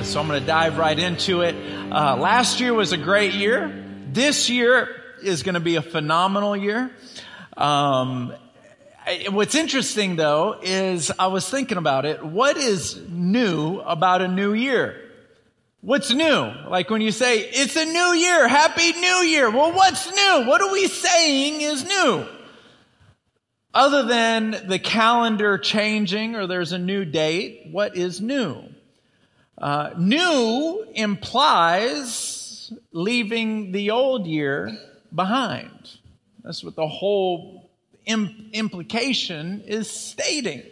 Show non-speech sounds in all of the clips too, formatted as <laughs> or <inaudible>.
Uh, so I'm going to dive right into it. Uh, last year was a great year. This year is going to be a phenomenal year. Um, what's interesting though is I was thinking about it. What is new about a new year? What's new? Like when you say, it's a new year, happy new year. Well, what's new? What are we saying is new? Other than the calendar changing or there's a new date, what is new? Uh, new implies leaving the old year behind. That's what the whole Im- implication is stating.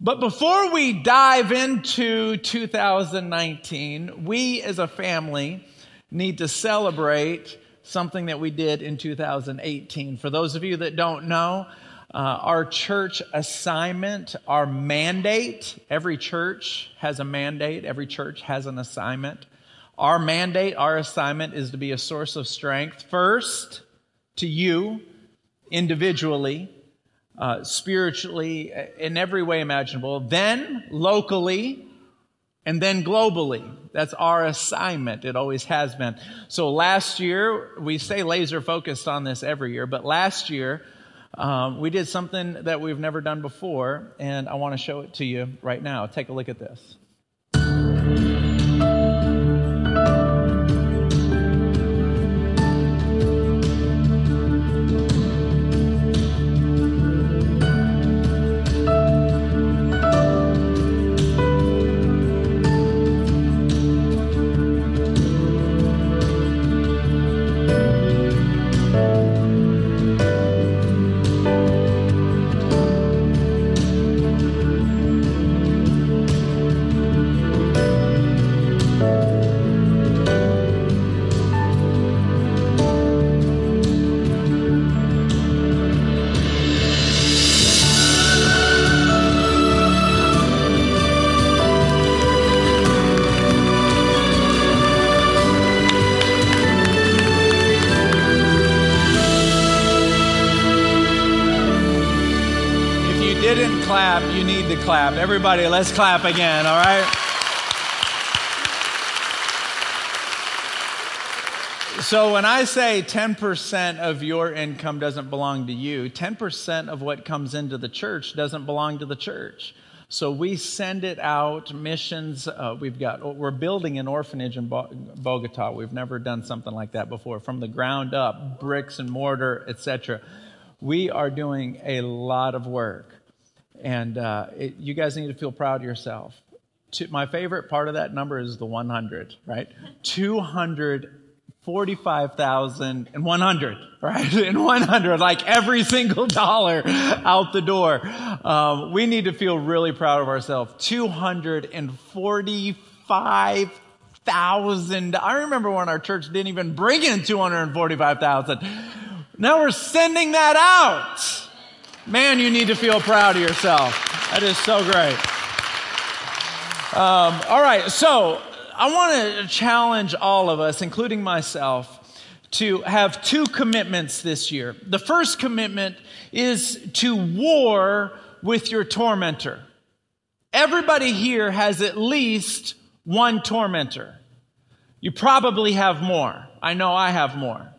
But before we dive into 2019, we as a family need to celebrate something that we did in 2018. For those of you that don't know, uh, our church assignment, our mandate, every church has a mandate, every church has an assignment. Our mandate, our assignment is to be a source of strength first to you individually, uh, spiritually, in every way imaginable, then locally, and then globally. That's our assignment. It always has been. So last year, we say laser focused on this every year, but last year, um, we did something that we've never done before, and I want to show it to you right now. Take a look at this. Everybody, let's clap again, all right? So, when I say 10% of your income doesn't belong to you, 10% of what comes into the church doesn't belong to the church. So we send it out, missions. Uh, we've got, we're building an orphanage in Bogota. We've never done something like that before, from the ground up, bricks and mortar, etc. We are doing a lot of work. And uh, it, you guys need to feel proud of yourself. My favorite part of that number is the 100, right? 245,000 and 100, right? <laughs> And 100, like every single dollar out the door. Um, we need to feel really proud of ourselves. 245,000. I remember when our church didn't even bring in 245,000. Now we're sending that out. Man, you need to feel proud of yourself. That is so great. Um, all right, so I want to challenge all of us, including myself, to have two commitments this year. The first commitment is to war with your tormentor. Everybody here has at least one tormentor. You probably have more. I know I have more.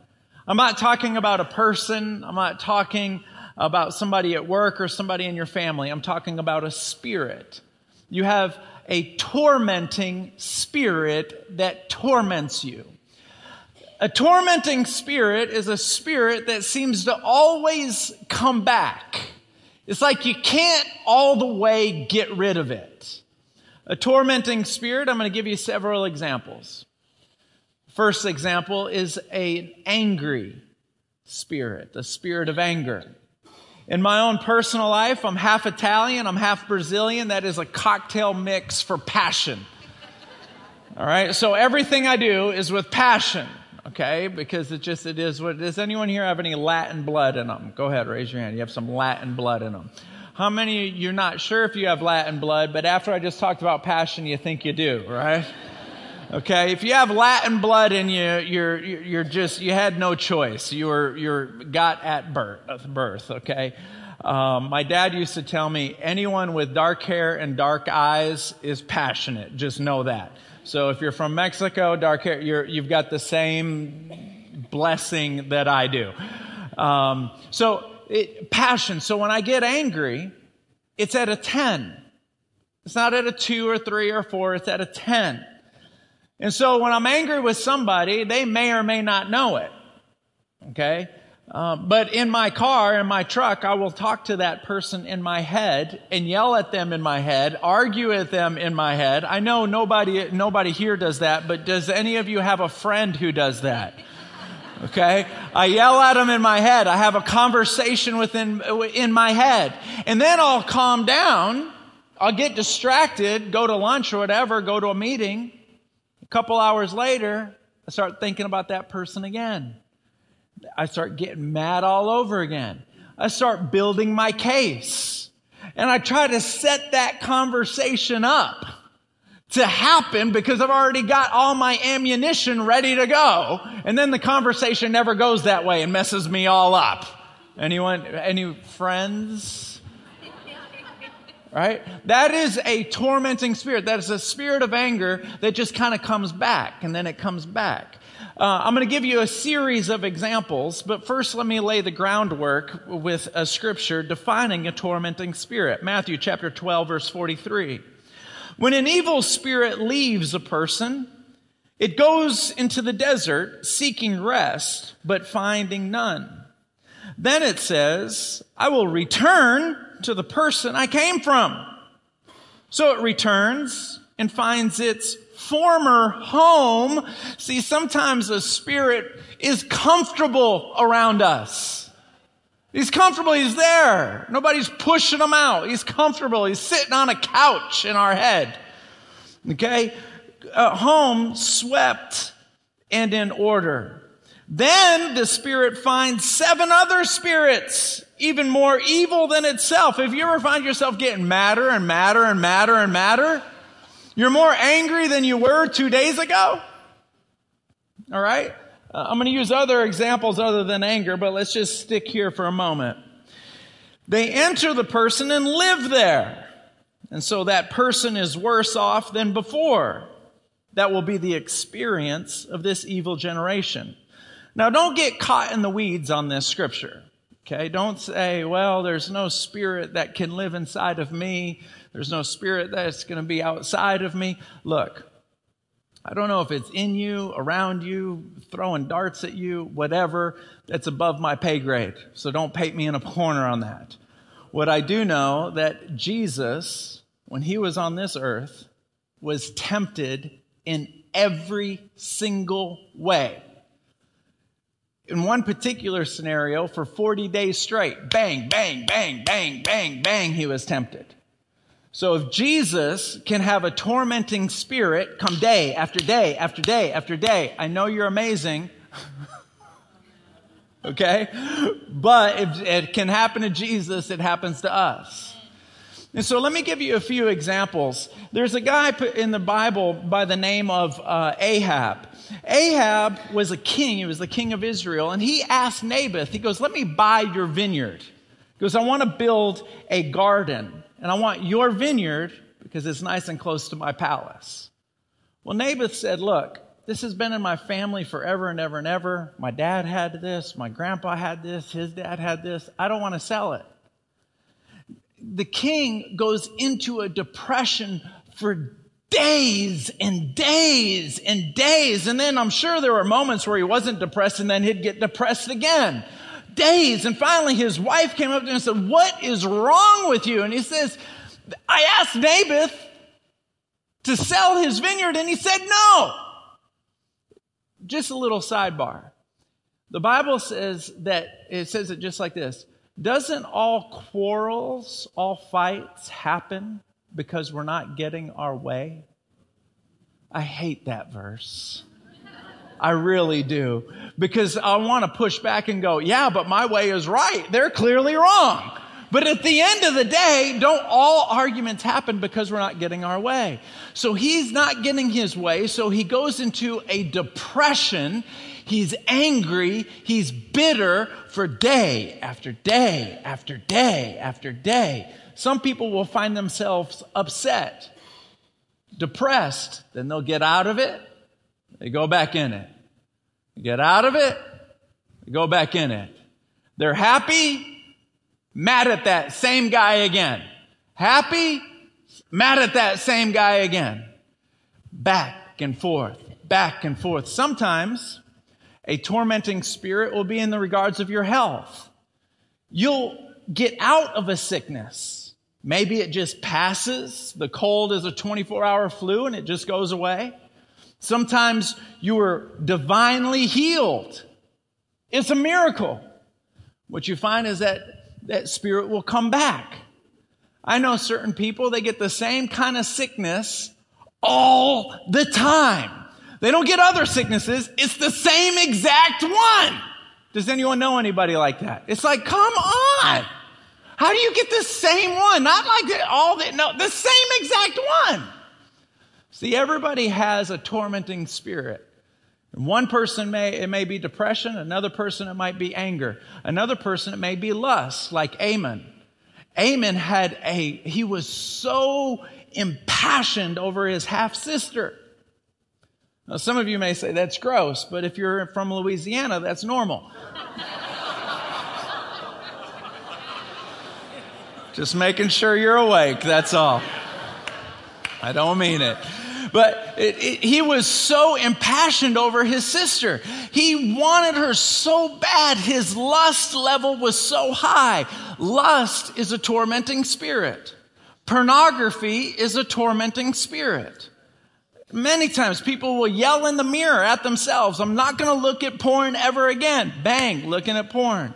I'm not talking about a person. I'm not talking about somebody at work or somebody in your family. I'm talking about a spirit. You have a tormenting spirit that torments you. A tormenting spirit is a spirit that seems to always come back. It's like you can't all the way get rid of it. A tormenting spirit, I'm going to give you several examples. First example is an angry spirit, the spirit of anger. In my own personal life, I'm half Italian, I'm half Brazilian. That is a cocktail mix for passion. All right, so everything I do is with passion, okay? Because it just it is what is. Anyone here have any Latin blood in them? Go ahead, raise your hand. You have some Latin blood in them. How many you're not sure if you have Latin blood, but after I just talked about passion, you think you do, right? Okay, if you have Latin blood in you, you're you're just you had no choice. You were you're got at birth. Birth. Okay. Um, my dad used to tell me anyone with dark hair and dark eyes is passionate. Just know that. So if you're from Mexico, dark hair, you have got the same blessing that I do. Um, so it, passion. So when I get angry, it's at a 10. It's not at a 2 or 3 or 4, it's at a 10. And so when I'm angry with somebody, they may or may not know it. Okay? Uh, but in my car, in my truck, I will talk to that person in my head and yell at them in my head, argue with them in my head. I know nobody, nobody here does that, but does any of you have a friend who does that? Okay? I yell at them in my head. I have a conversation within, in my head. And then I'll calm down. I'll get distracted, go to lunch or whatever, go to a meeting. Couple hours later, I start thinking about that person again. I start getting mad all over again. I start building my case. And I try to set that conversation up to happen because I've already got all my ammunition ready to go. And then the conversation never goes that way and messes me all up. Anyone, any friends? Right? That is a tormenting spirit. That is a spirit of anger that just kind of comes back and then it comes back. Uh, I'm going to give you a series of examples, but first let me lay the groundwork with a scripture defining a tormenting spirit. Matthew chapter 12 verse 43. When an evil spirit leaves a person, it goes into the desert seeking rest, but finding none. Then it says, I will return to the person I came from. So it returns and finds its former home. See, sometimes a spirit is comfortable around us. He's comfortable. He's there. Nobody's pushing him out. He's comfortable. He's sitting on a couch in our head. Okay? Home swept and in order. Then the spirit finds seven other spirits, even more evil than itself. If you ever find yourself getting madder and madder and madder and madder, you're more angry than you were two days ago. All right? Uh, I'm going to use other examples other than anger, but let's just stick here for a moment. They enter the person and live there. And so that person is worse off than before. That will be the experience of this evil generation. Now, don't get caught in the weeds on this scripture. Okay? Don't say, well, there's no spirit that can live inside of me. There's no spirit that's going to be outside of me. Look, I don't know if it's in you, around you, throwing darts at you, whatever. That's above my pay grade. So don't paint me in a corner on that. What I do know that Jesus, when he was on this earth, was tempted in every single way in one particular scenario, for 40 days straight, bang, bang, bang, bang, bang, bang, he was tempted. So if Jesus can have a tormenting spirit come day after day after day after day, I know you're amazing. <laughs> okay? But if it can happen to Jesus, it happens to us. And so let me give you a few examples. There's a guy in the Bible by the name of uh, Ahab. Ahab was a king. He was the king of Israel. And he asked Naboth, he goes, let me buy your vineyard. He goes, I want to build a garden and I want your vineyard because it's nice and close to my palace. Well, Naboth said, look, this has been in my family forever and ever and ever. My dad had this. My grandpa had this. His dad had this. I don't want to sell it the king goes into a depression for days and days and days. And then I'm sure there were moments where he wasn't depressed and then he'd get depressed again. Days. And finally his wife came up to him and said, what is wrong with you? And he says, I asked Naboth to sell his vineyard and he said no. Just a little sidebar. The Bible says that, it says it just like this. Doesn't all quarrels, all fights happen because we're not getting our way? I hate that verse. I really do. Because I want to push back and go, yeah, but my way is right. They're clearly wrong. But at the end of the day, don't all arguments happen because we're not getting our way? So he's not getting his way, so he goes into a depression He's angry. He's bitter for day after day after day after day. Some people will find themselves upset, depressed. Then they'll get out of it. They go back in it. Get out of it. They go back in it. They're happy, mad at that same guy again. Happy, mad at that same guy again. Back and forth, back and forth. Sometimes a tormenting spirit will be in the regards of your health. You'll get out of a sickness. Maybe it just passes. The cold is a 24 hour flu and it just goes away. Sometimes you are divinely healed. It's a miracle. What you find is that that spirit will come back. I know certain people, they get the same kind of sickness all the time. They don't get other sicknesses. It's the same exact one. Does anyone know anybody like that? It's like, come on. How do you get the same one? Not like all the, no, the same exact one. See, everybody has a tormenting spirit. One person may, it may be depression. Another person, it might be anger. Another person, it may be lust, like Amon. Amon had a, he was so impassioned over his half sister. Now, some of you may say that's gross, but if you're from Louisiana, that's normal. <laughs> Just making sure you're awake, that's all. I don't mean it. But it, it, he was so impassioned over his sister. He wanted her so bad. His lust level was so high. Lust is a tormenting spirit. Pornography is a tormenting spirit. Many times people will yell in the mirror at themselves, I'm not going to look at porn ever again. Bang, looking at porn.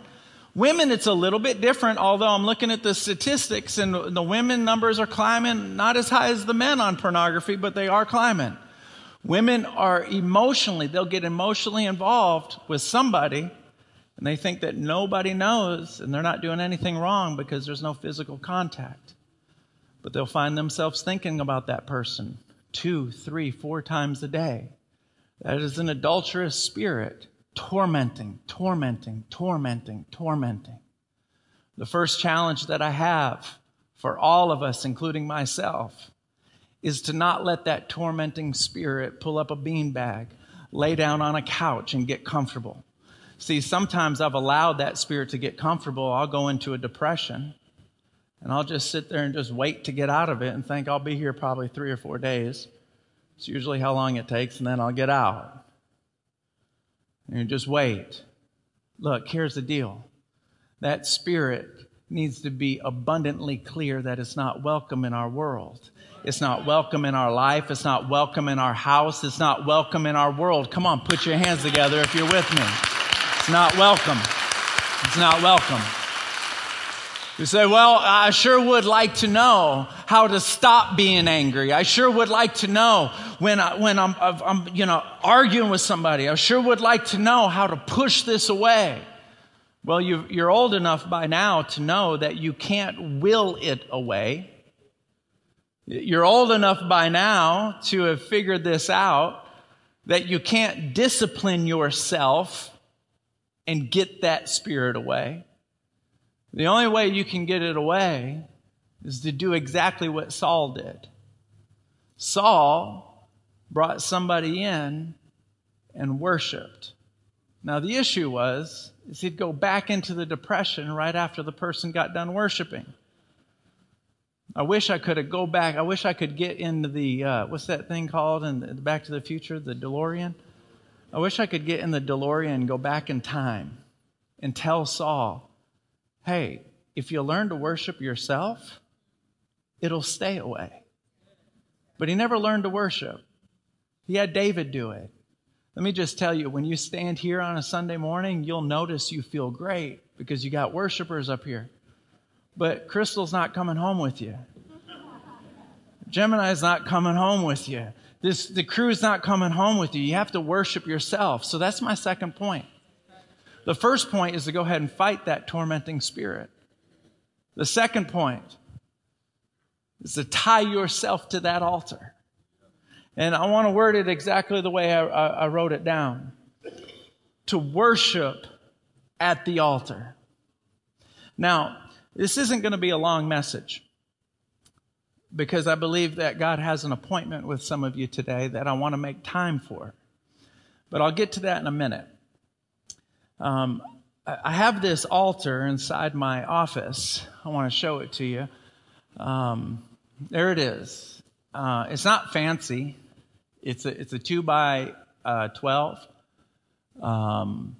Women, it's a little bit different, although I'm looking at the statistics and the women numbers are climbing, not as high as the men on pornography, but they are climbing. Women are emotionally, they'll get emotionally involved with somebody and they think that nobody knows and they're not doing anything wrong because there's no physical contact. But they'll find themselves thinking about that person two, three, four times a day. That is an adulterous spirit tormenting, tormenting, tormenting, tormenting. The first challenge that I have for all of us, including myself, is to not let that tormenting spirit pull up a beanbag, lay down on a couch, and get comfortable. See, sometimes I've allowed that spirit to get comfortable. I'll go into a depression and I'll just sit there and just wait to get out of it and think I'll be here probably three or four days. It's usually how long it takes, and then I'll get out. And just wait. Look, here's the deal. That spirit needs to be abundantly clear that it's not welcome in our world. It's not welcome in our life. It's not welcome in our house. It's not welcome in our world. Come on, put your hands together if you're with me. It's not welcome. It's not welcome. You say, well, I sure would like to know how to stop being angry. I sure would like to know when, I, when I'm, I'm, you know, arguing with somebody. I sure would like to know how to push this away. Well, you, you're old enough by now to know that you can't will it away. You're old enough by now to have figured this out that you can't discipline yourself and get that spirit away. The only way you can get it away is to do exactly what Saul did. Saul brought somebody in and worshiped. Now the issue was is he'd go back into the depression right after the person got done worshiping. I wish I could go back. I wish I could get into the uh, what's that thing called in Back to the Future, the DeLorean. I wish I could get in the DeLorean and go back in time and tell Saul, hey, if you learn to worship yourself, it'll stay away. But he never learned to worship. He had David do it. Let me just tell you, when you stand here on a Sunday morning, you'll notice you feel great because you got worshipers up here. But Crystal's not coming home with you. Gemini's not coming home with you. This, the crew's not coming home with you. You have to worship yourself. So that's my second point. The first point is to go ahead and fight that tormenting spirit. The second point is to tie yourself to that altar. And I want to word it exactly the way I, I, I wrote it down. to worship at the altar. Now, this isn't going to be a long message because I believe that God has an appointment with some of you today that I want to make time for. But I'll get to that in a minute. Um, I have this altar inside my office. I want to show it to you. Um, there it is. Uh, it's not fancy. It's a, it's a two by uh, 12. Um,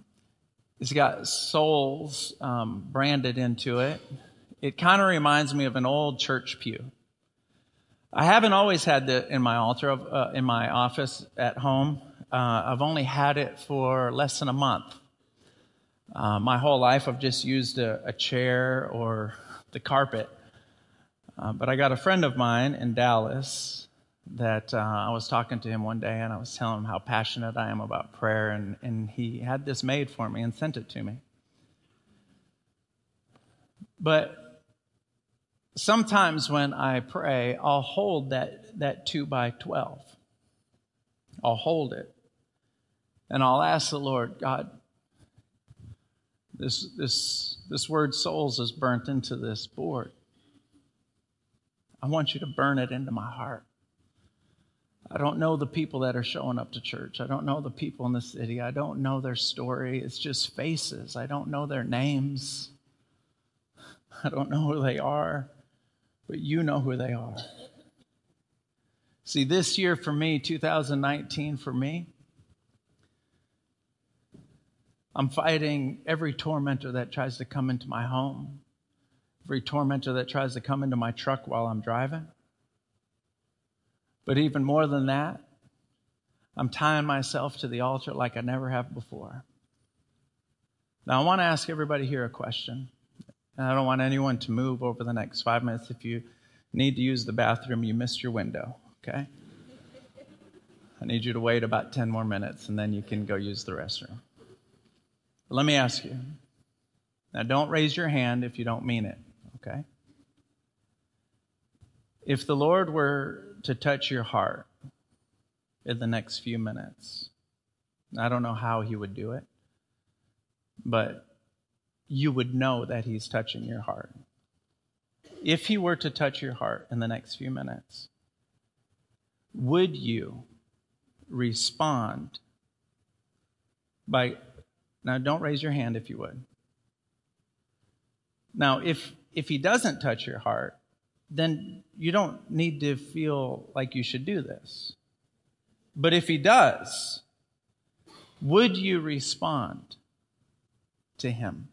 it's got souls um, branded into it. It kind of reminds me of an old church pew. I haven't always had that in my altar, uh, in my office at home. Uh, I've only had it for less than a month. Uh, my whole life, I've just used a, a chair or the carpet. Uh, but I got a friend of mine in Dallas that uh, I was talking to him one day and I was telling him how passionate I am about prayer, and, and he had this made for me and sent it to me. But sometimes when I pray, I'll hold that, that 2 by 12. I'll hold it. And I'll ask the Lord, God, this, this, this word souls is burnt into this board. I want you to burn it into my heart. I don't know the people that are showing up to church. I don't know the people in the city. I don't know their story. It's just faces. I don't know their names. <laughs> I don't know who they are, but you know who they are. See, this year for me, 2019 for me, I'm fighting every tormentor that tries to come into my home, every tormentor that tries to come into my truck while I'm driving. But even more than that, I'm tying myself to the altar like I never have before. Now, I want to ask everybody here a question. And I don't want anyone to move over the next five minutes. If you need to use the bathroom, you missed your window, okay? I need you to wait about 10 more minutes and then you can go use the restroom. But let me ask you. Now, don't raise your hand if you don't mean it, okay? If the Lord were to touch your heart in the next few minutes, I don't know how He would do it, but you would know that He's touching your heart. If He were to touch your heart in the next few minutes, would you respond by now don't raise your hand if you would now if if he doesn't touch your heart then you don't need to feel like you should do this. But if he does, would you respond to him?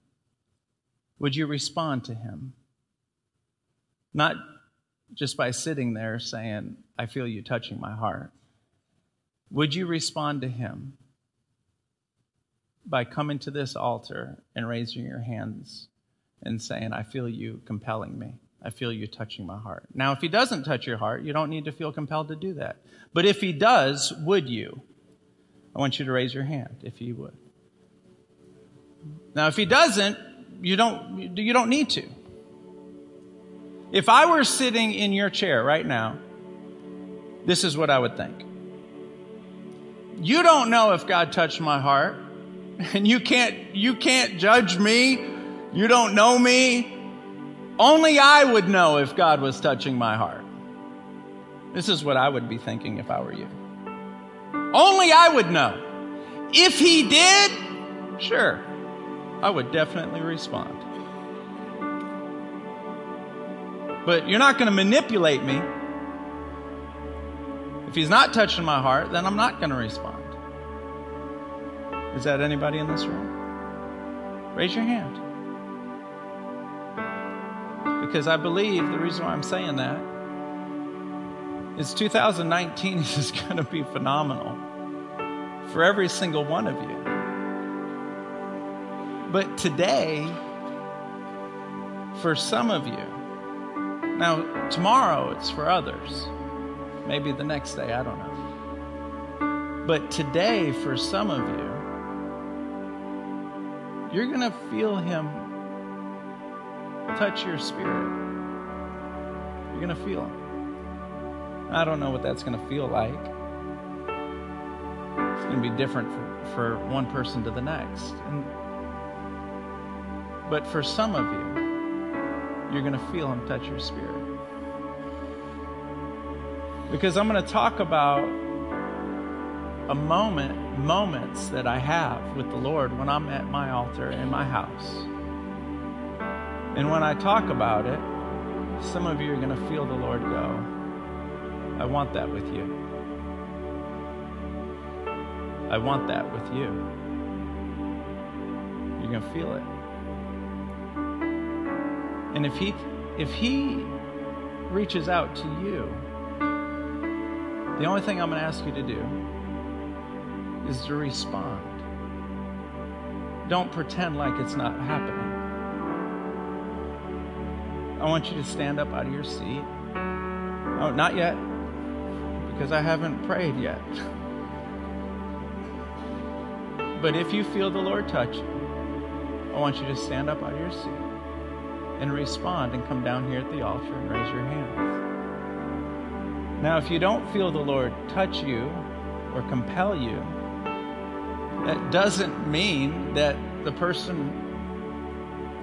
Would you respond to him? Not just by sitting there saying, I feel you touching my heart. Would you respond to him by coming to this altar and raising your hands and saying, I feel you compelling me? I feel you touching my heart. Now, if he doesn't touch your heart, you don't need to feel compelled to do that. But if he does, would you? I want you to raise your hand if he would. Now, if he doesn't, you don't, you don't need to. If I were sitting in your chair right now, this is what I would think. You don't know if God touched my heart, <laughs> and you can't, you can't judge me. You don't know me. Only I would know if God was touching my heart. This is what I would be thinking if I were you. Only I would know. If He did, sure, I would definitely respond. But you're not going to manipulate me. If He's not touching my heart, then I'm not going to respond. Is that anybody in this room? Raise your hand because I believe the reason why I'm saying that is 2019 <laughs> is going to be phenomenal for every single one of you. But today, for some of you, now tomorrow it's for others, maybe the next day, I don't know. But today, for some of you, you're going to feel Him touch your spirit. You're going to feel it. I don't know what that's going to feel like. It's going to be different for, for one person to the next. And, but for some of you, you're going to feel Him touch your spirit. Because I'm going to talk about a moment, moments that I have with the Lord when I'm at my altar in my house. And when I talk about it, some of you are going to feel the Lord go, I want that with you. I want that with you. You're going to feel it. And if he if he reaches out to you, the only thing I'm going to ask you to do is to respond. Don't pretend like it's not happening. I want you to stand up out of your seat. Oh, not yet, because I haven't prayed yet. <laughs> But if you feel the Lord touch you, I want you to stand up out of your seat and respond and come down here at the altar and raise your hands. Now, if you don't feel the Lord touch you or compel you, that doesn't mean that the person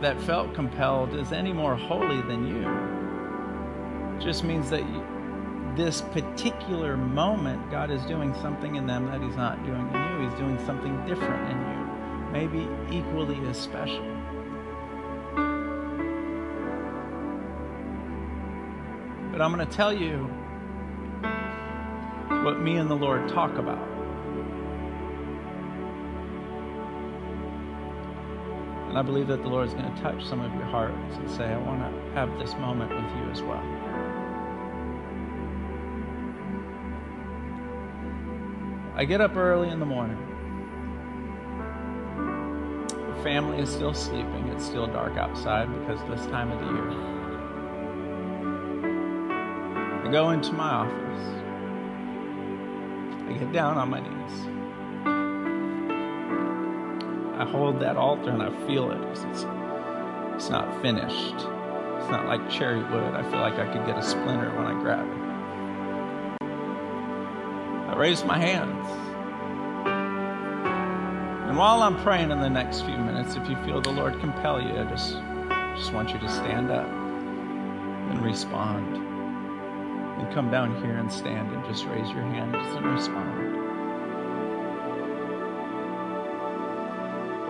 that felt compelled is any more holy than you. It just means that you, this particular moment, God is doing something in them that He's not doing in you. He's doing something different in you, maybe equally as special. But I'm going to tell you what me and the Lord talk about. And I believe that the Lord is going to touch some of your hearts and say, I want to have this moment with you as well. I get up early in the morning. The family is still sleeping. It's still dark outside because this time of the year. I go into my office. I get down on my knees. I hold that altar and I feel it. It's, it's not finished. It's not like cherry wood. I feel like I could get a splinter when I grab it. I raise my hands. And while I'm praying in the next few minutes, if you feel the Lord compel you, I just, just want you to stand up and respond. And come down here and stand and just raise your hands and respond.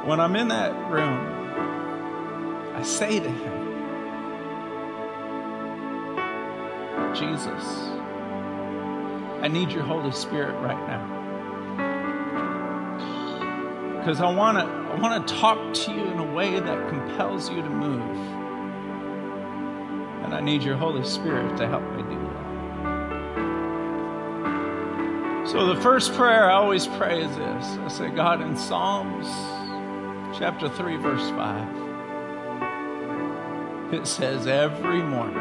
When I'm in that room, I say to him, Jesus, I need your Holy Spirit right now. Because I want to I want to talk to you in a way that compels you to move. And I need your Holy Spirit to help me do that. So the first prayer I always pray is this. I say, God, in Psalms chapter 3 verse 5 it says every morning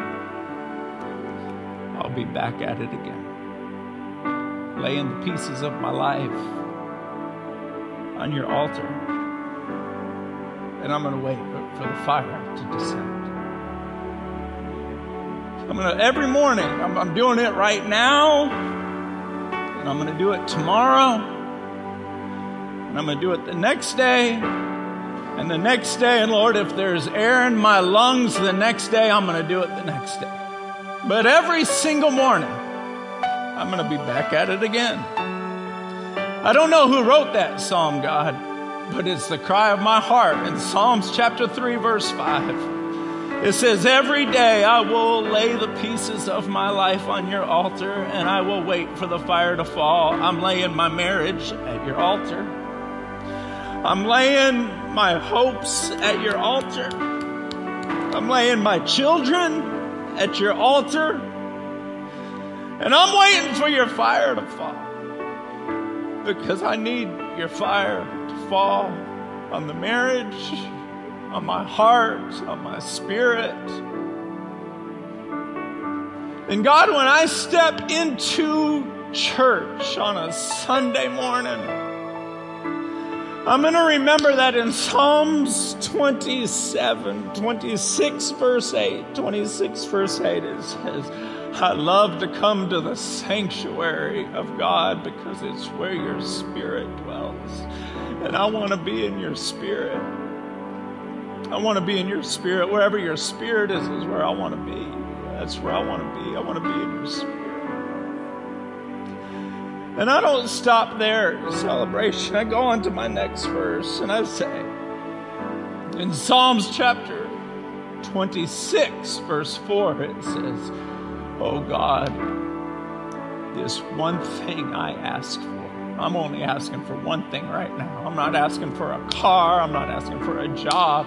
I'll be back at it again laying the pieces of my life on your altar. And I'm going to wait for the fire to descend. I'm going to, every morning, I'm, I'm doing it right now. And I'm going to do it tomorrow. And I'm going to do it the next day. And the next day, and Lord, if there's air in my lungs the next day, I'm going to do it the next day. But every single morning, I'm going to be back at it again. I don't know who wrote that psalm, God, but it's the cry of my heart in Psalms chapter 3, verse 5. It says, Every day I will lay the pieces of my life on your altar and I will wait for the fire to fall. I'm laying my marriage at your altar. I'm laying my hopes at your altar. I'm laying my children at your altar. And I'm waiting for your fire to fall. Because I need your fire to fall on the marriage, on my heart, on my spirit. And God, when I step into church on a Sunday morning, I'm going to remember that in Psalms 27, 26, verse 8, 26, verse 8, it says, I love to come to the sanctuary of God because it's where your spirit dwells. And I want to be in your spirit. I want to be in your spirit. Wherever your spirit is, is where I want to be. That's where I want to be. I want to be in your spirit. And I don't stop there celebration. I go on to my next verse and I say, in Psalms chapter 26, verse 4, it says, Oh God, this one thing I ask for. I'm only asking for one thing right now. I'm not asking for a car. I'm not asking for a job.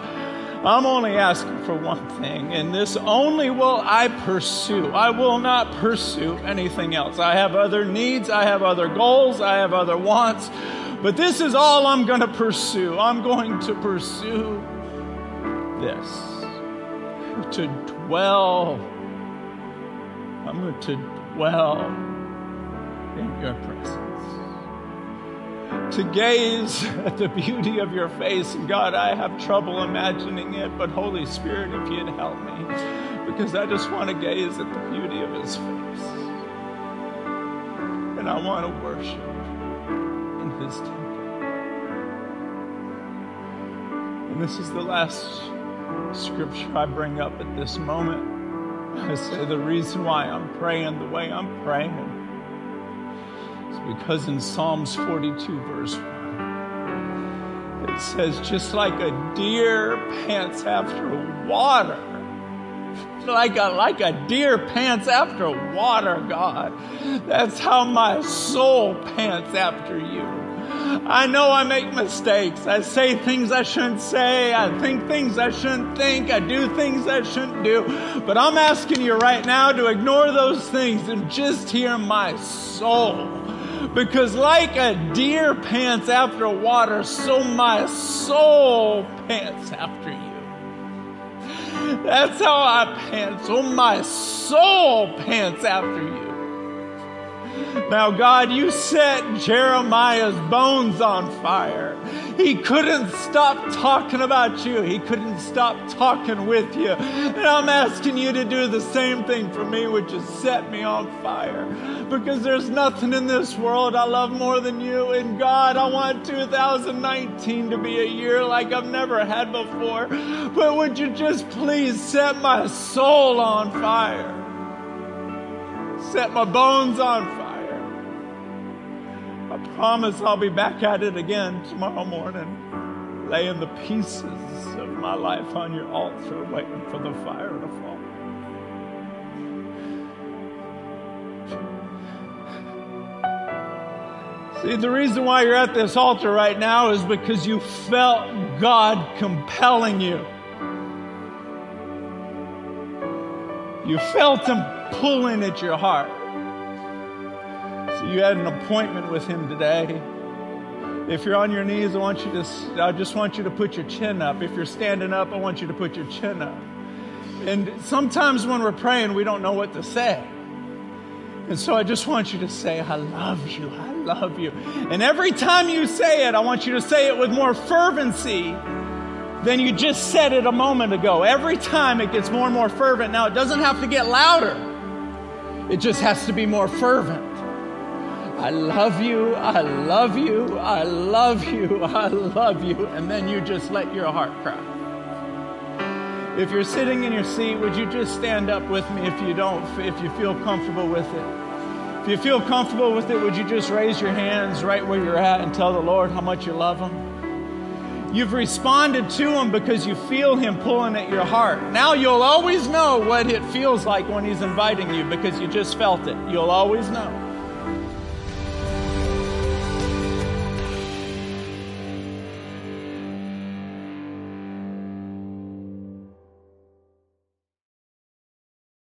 I'm only asking for one thing, and this only will I pursue. I will not pursue anything else. I have other needs, I have other goals, I have other wants, but this is all I'm going to pursue. I'm going to pursue this to dwell. I'm going to dwell in your presence to gaze at the beauty of your face. God, I have trouble imagining it, but Holy Spirit, if you'd help me, because I just want to gaze at the beauty of His face. And I want to worship in His temple. And this is the last scripture I bring up at this moment. I say the reason why I'm praying the way I'm praying because in Psalms 42, verse 1, it says, just like a deer pants after water, <laughs> like a, like a deer pants after water, God. That's how my soul pants after you. I know I make mistakes. I say things I shouldn't say. I think things I shouldn't think. I do things I shouldn't do. But I'm asking you right now to ignore those things and just hear my soul because, like a deer pants after water, so my soul pants after you. That's how I pant. So my soul pants after you. Now, God, you set Jeremiah's bones on fire. He couldn't stop talking about you. He couldn't stop talking with you. And I'm asking you to do the same thing for me, which is set me on fire. Because there's nothing in this world I love more than you. And God, I want 2019 to be a year like I've never had before. But would you just please set my soul on fire? Set my bones on fire. I promise I'll be back at it again tomorrow morning, laying the pieces of my life on your altar, waiting for the fire to fall. See, the reason why you're at this altar right now is because you felt God compelling you. You felt Him pulling at your heart you had an appointment with him today. If you're on your knees, I want you to, I just want you to put your chin up. If you're standing up, I want you to put your chin up. And sometimes when we're praying, we don't know what to say. And so I just want you to say, I love you, I love you. And every time you say it, I want you to say it with more fervency than you just said it a moment ago. Every time it gets more and more fervent. Now, it doesn't have to get louder, it just has to be more fervent. I love you, I love you, I love you, I love you, and then you just let your heart cry. If you're sitting in your seat, would you just stand up with me if you don't, if you feel comfortable with it? If you feel comfortable with it, would you just raise your hands right where you're at and tell the Lord how much you love Him? You've responded to Him because you feel Him pulling at your heart. Now you'll always know what it feels like when He's inviting you because you just felt it. You'll always know.